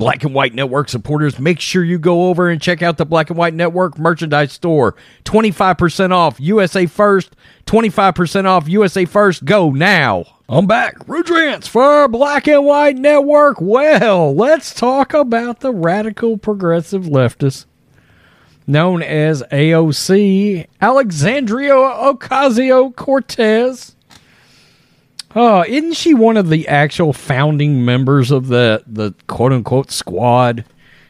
Black and White Network supporters, make sure you go over and check out the Black and White Network merchandise store. 25% off USA First, 25% off USA First. Go now. I'm back. Rudrance for Black and White Network. Well, let's talk about the radical progressive leftist known as AOC, Alexandria Ocasio Cortez. Oh, isn't she one of the actual founding members of the the quote unquote squad?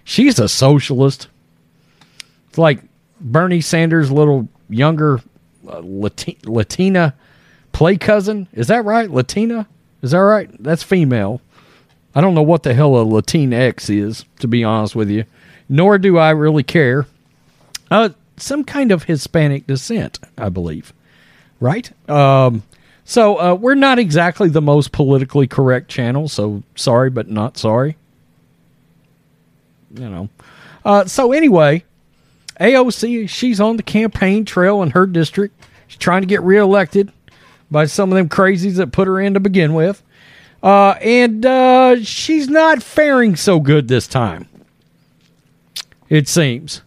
She's a socialist. It's like Bernie Sanders' little younger uh, Lati- Latina play cousin. Is that right? Latina? Is that right? That's female. I don't know what the hell a Latinx is, to be honest with you. Nor do I really care. Uh, some kind of Hispanic descent, I believe. Right? Um, so uh, we're not exactly the most politically correct channel. So sorry, but not sorry. You know. Uh, so anyway, AOC, she's on the campaign trail in her district. She's trying to get reelected by some of them crazies that put her in to begin with. Uh, and uh, she's not faring so good this time. It seems.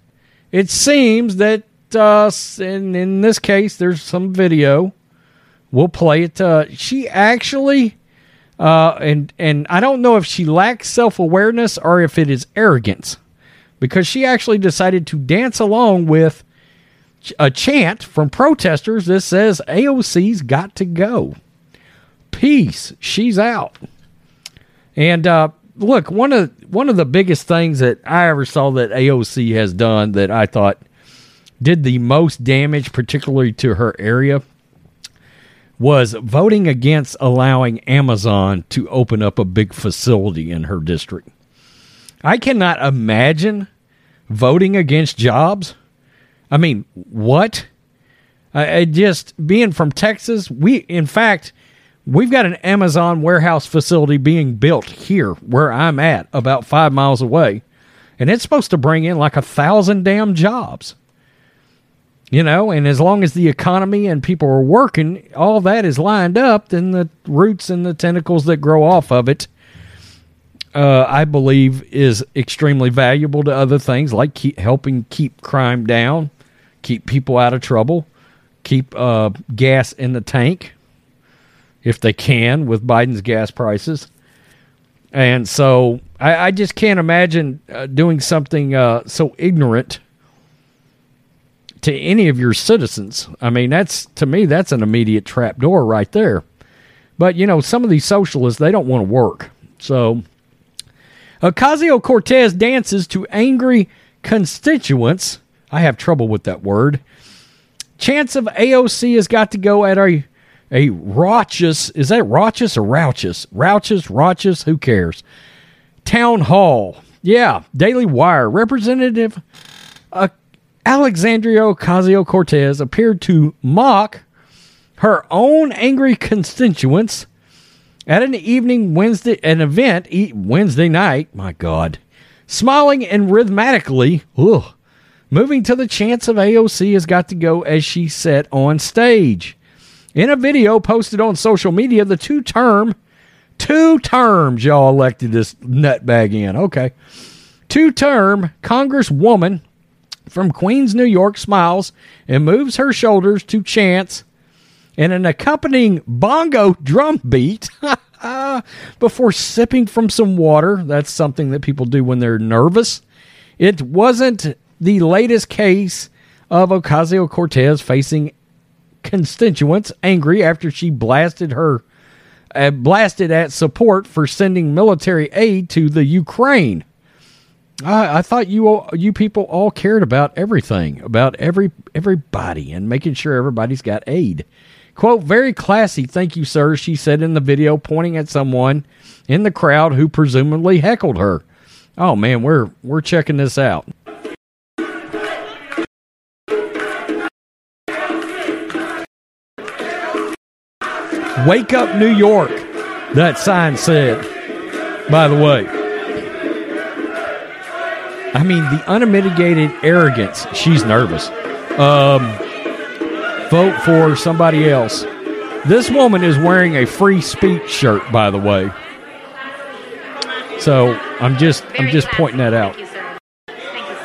It seems that, uh, in, in this case, there's some video. We'll play it. Uh, she actually, uh, and and I don't know if she lacks self awareness or if it is arrogance, because she actually decided to dance along with a chant from protesters that says AOC's got to go. Peace. She's out. And uh, look, one of one of the biggest things that I ever saw that AOC has done that I thought did the most damage, particularly to her area, was voting against allowing Amazon to open up a big facility in her district. I cannot imagine voting against jobs. I mean, what? I, I just being from Texas, we in fact we've got an Amazon warehouse facility being built here where I'm at, about five miles away, and it's supposed to bring in like a thousand damn jobs. You know, and as long as the economy and people are working, all that is lined up, then the roots and the tentacles that grow off of it, uh, I believe, is extremely valuable to other things like keep, helping keep crime down, keep people out of trouble, keep uh, gas in the tank, if they can, with Biden's gas prices. And so I, I just can't imagine uh, doing something uh, so ignorant to any of your citizens. I mean, that's to me, that's an immediate trap door right there. But you know, some of these socialists they don't want to work. So Ocasio Cortez dances to angry constituents. I have trouble with that word. Chance of AOC has got to go at a a raucous. Is that raucous or rouchous? Rouchous, raucous. Who cares? Town hall. Yeah, Daily Wire. Representative uh, Alexandria Ocasio Cortez appeared to mock her own angry constituents at an evening Wednesday an event Wednesday night. My God, smiling and rhythmically, ugh, moving to the chance of AOC has got to go as she sat on stage. In a video posted on social media, the two term, two terms y'all elected this nutbag in. Okay, two term Congresswoman from Queens, New York, smiles and moves her shoulders to chants and an accompanying bongo drum beat before sipping from some water. That's something that people do when they're nervous. It wasn't the latest case of Ocasio Cortez facing constituents angry after she blasted her uh, blasted at support for sending military aid to the Ukraine. I, I thought you all, you people all cared about everything, about every everybody, and making sure everybody's got aid. Quote, very classy, thank you, sir, she said in the video, pointing at someone in the crowd who presumably heckled her. Oh man, we're we're checking this out. Wake up, New York, that sign said, by the way. I mean, the unmitigated arrogance. She's nervous. Um, vote for somebody else. This woman is wearing a free speech shirt, by the way. So I'm just I'm just pointing that out. Thank you, sir. Thank you,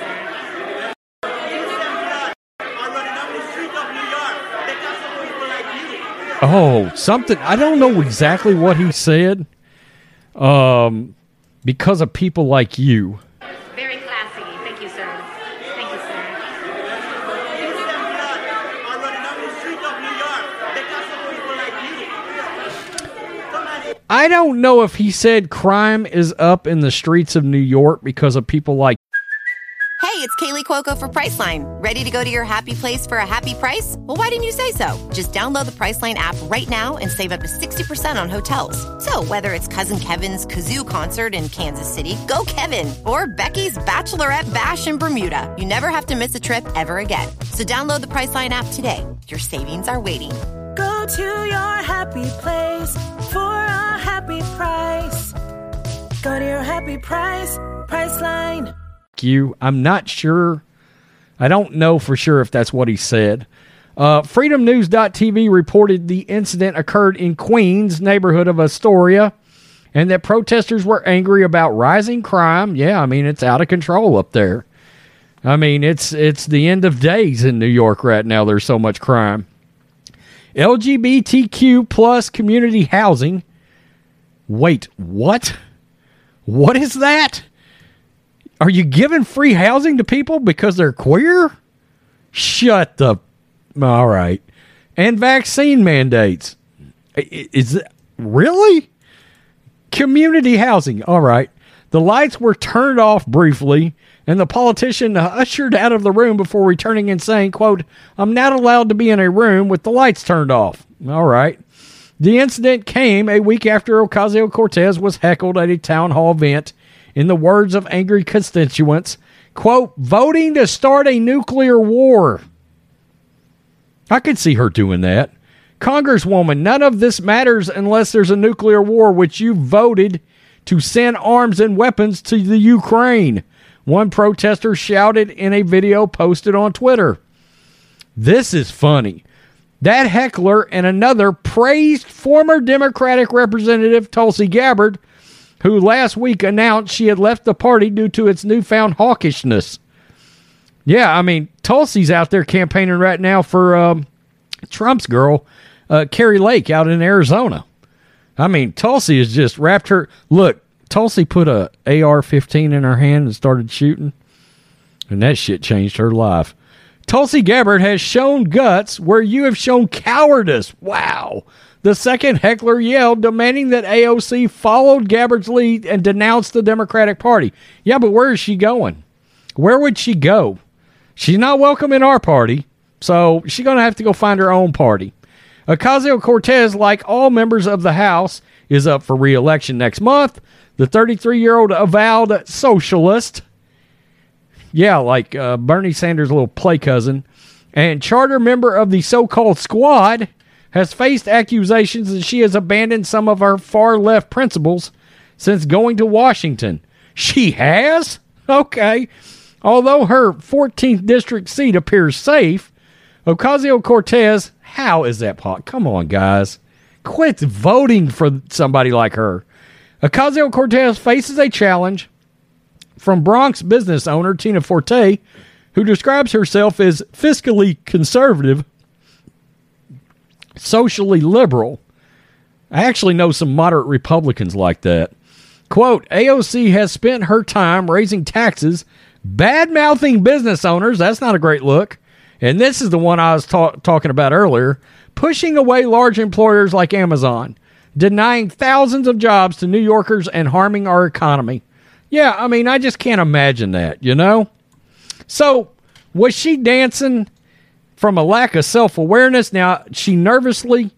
sir. are running up the streets of New York. They got some people like you. Oh, something I don't know exactly what he said. Um because of people like you. Very classy. Thank you, sir. Thank you, sir. These them blood are running up the streets of New York. They got some people like you. Somebody I don't know if he said crime is up in the streets of New York because of people like Hey, it's Kaley Cuoco for Priceline. Ready to go to your happy place for a happy price? Well, why didn't you say so? Just download the Priceline app right now and save up to 60% on hotels. So, whether it's Cousin Kevin's Kazoo concert in Kansas City, go Kevin, or Becky's Bachelorette Bash in Bermuda, you never have to miss a trip ever again. So, download the Priceline app today. Your savings are waiting. Go to your happy place for a happy price. Go to your happy price, Priceline. you. I'm not sure. I don't know for sure if that's what he said. Uh, FreedomNews.tv reported the incident occurred in Queens, neighborhood of Astoria, and that protesters were angry about rising crime. Yeah, I mean it's out of control up there. I mean it's it's the end of days in New York right now. There's so much crime. LGBTQ plus community housing. Wait, what? What is that? Are you giving free housing to people because they're queer? Shut the. All right. And vaccine mandates. Is it really? Community housing. All right. The lights were turned off briefly, and the politician ushered out of the room before returning and saying, quote, I'm not allowed to be in a room with the lights turned off. All right. The incident came a week after Ocasio Cortez was heckled at a town hall event, in the words of angry constituents, quote, voting to start a nuclear war. I could see her doing that. Congresswoman, none of this matters unless there's a nuclear war, which you voted to send arms and weapons to the Ukraine. One protester shouted in a video posted on Twitter. This is funny. That heckler and another praised former Democratic Representative Tulsi Gabbard, who last week announced she had left the party due to its newfound hawkishness. Yeah, I mean, Tulsi's out there campaigning right now for um, Trump's girl, uh, Kari Lake, out in Arizona. I mean, Tulsi has just wrapped her. Look, Tulsi put a AR-15 in her hand and started shooting, and that shit changed her life. Tulsi Gabbard has shown guts where you have shown cowardice. Wow. The second heckler yelled, demanding that AOC followed Gabbard's lead and denounced the Democratic Party. Yeah, but where is she going? Where would she go? She's not welcome in our party, so she's going to have to go find her own party. Ocasio Cortez, like all members of the House, is up for re election next month. The 33 year old avowed socialist yeah, like uh, Bernie Sanders' little play cousin, and charter member of the so called squad, has faced accusations that she has abandoned some of her far left principles since going to Washington. She has? Okay. Although her 14th district seat appears safe, Ocasio Cortez, how is that pot? Come on, guys. Quit voting for somebody like her. Ocasio Cortez faces a challenge from Bronx business owner Tina Forte, who describes herself as fiscally conservative, socially liberal. I actually know some moderate Republicans like that. Quote AOC has spent her time raising taxes, bad mouthing business owners. That's not a great look. And this is the one I was ta- talking about earlier pushing away large employers like Amazon, denying thousands of jobs to New Yorkers and harming our economy. Yeah, I mean, I just can't imagine that, you know? So, was she dancing from a lack of self awareness? Now, she nervously.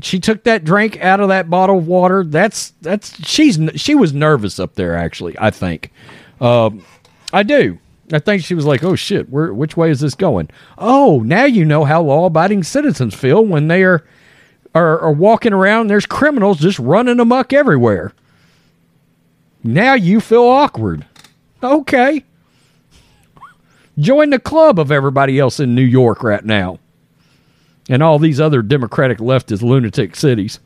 She took that drink out of that bottle of water. That's that's she's she was nervous up there. Actually, I think, um, I do. I think she was like, "Oh shit, where which way is this going?" Oh, now you know how law-abiding citizens feel when they are are, are walking around. There's criminals just running amok everywhere. Now you feel awkward. Okay. Join the club of everybody else in New York right now. And all these other Democratic leftist lunatic cities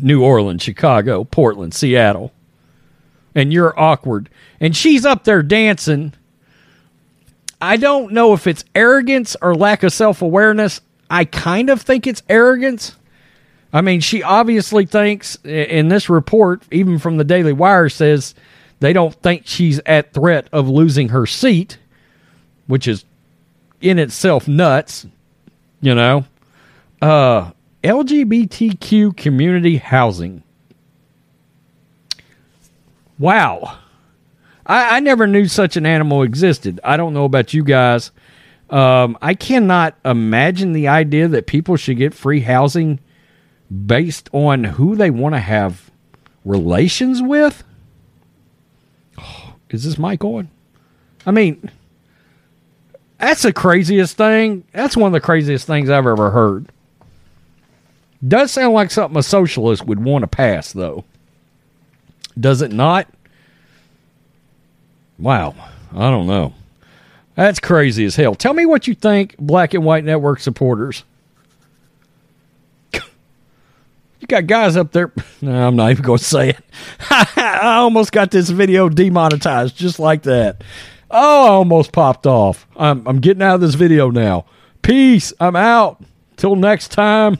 New Orleans, Chicago, Portland, Seattle. and you're awkward. And she's up there dancing. I don't know if it's arrogance or lack of self awareness. I kind of think it's arrogance. I mean, she obviously thinks in this report, even from the Daily Wire, says they don't think she's at threat of losing her seat, which is in itself nuts, you know. Uh, LGBTQ community housing. Wow. I, I never knew such an animal existed. I don't know about you guys. Um, I cannot imagine the idea that people should get free housing based on who they want to have relations with. Is this mic on? I mean, that's the craziest thing. That's one of the craziest things I've ever heard. Does sound like something a socialist would want to pass, though. Does it not? Wow. I don't know. That's crazy as hell. Tell me what you think, Black and White Network supporters. You got guys up there. No, I'm not even going to say it. I almost got this video demonetized just like that. Oh, I almost popped off. I'm, I'm getting out of this video now. Peace. I'm out. Till next time.